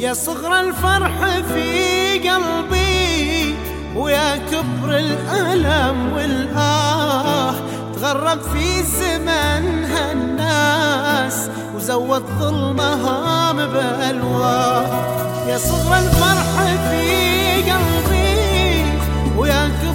يا صغر الفرح في قلبي ويا كبر الألم والآه. تغرب في زمن هالناس وزود ظلمها بألواه يا صغر الفرح في قلبي ويا كبر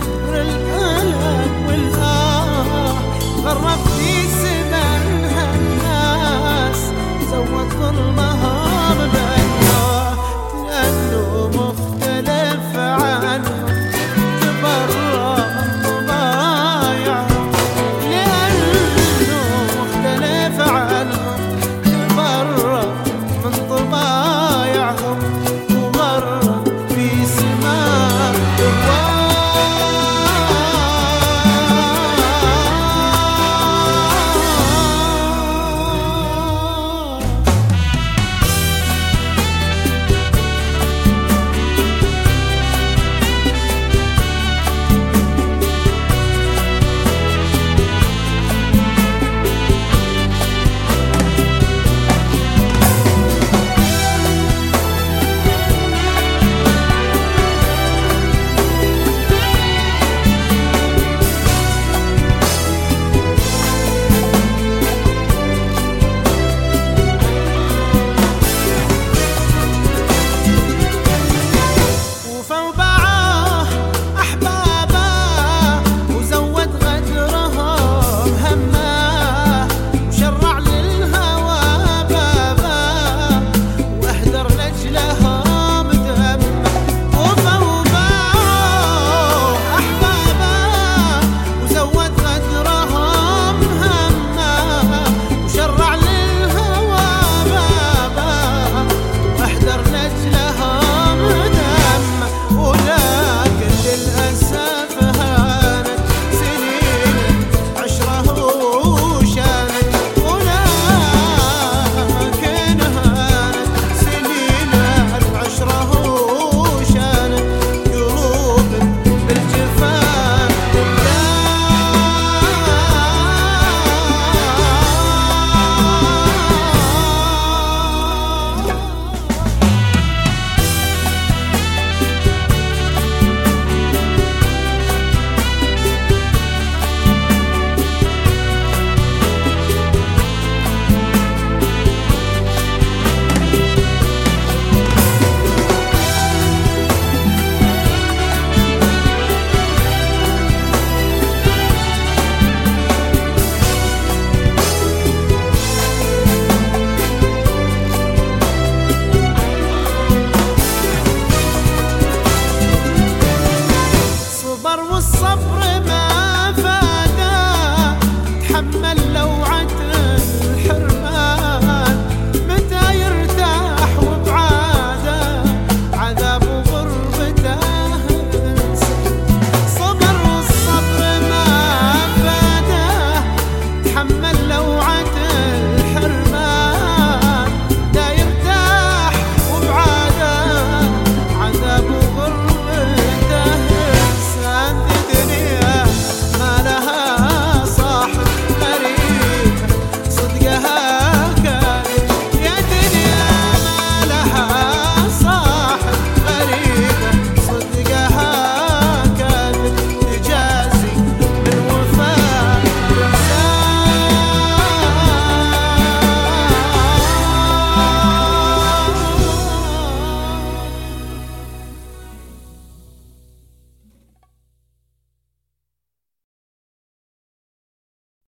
love.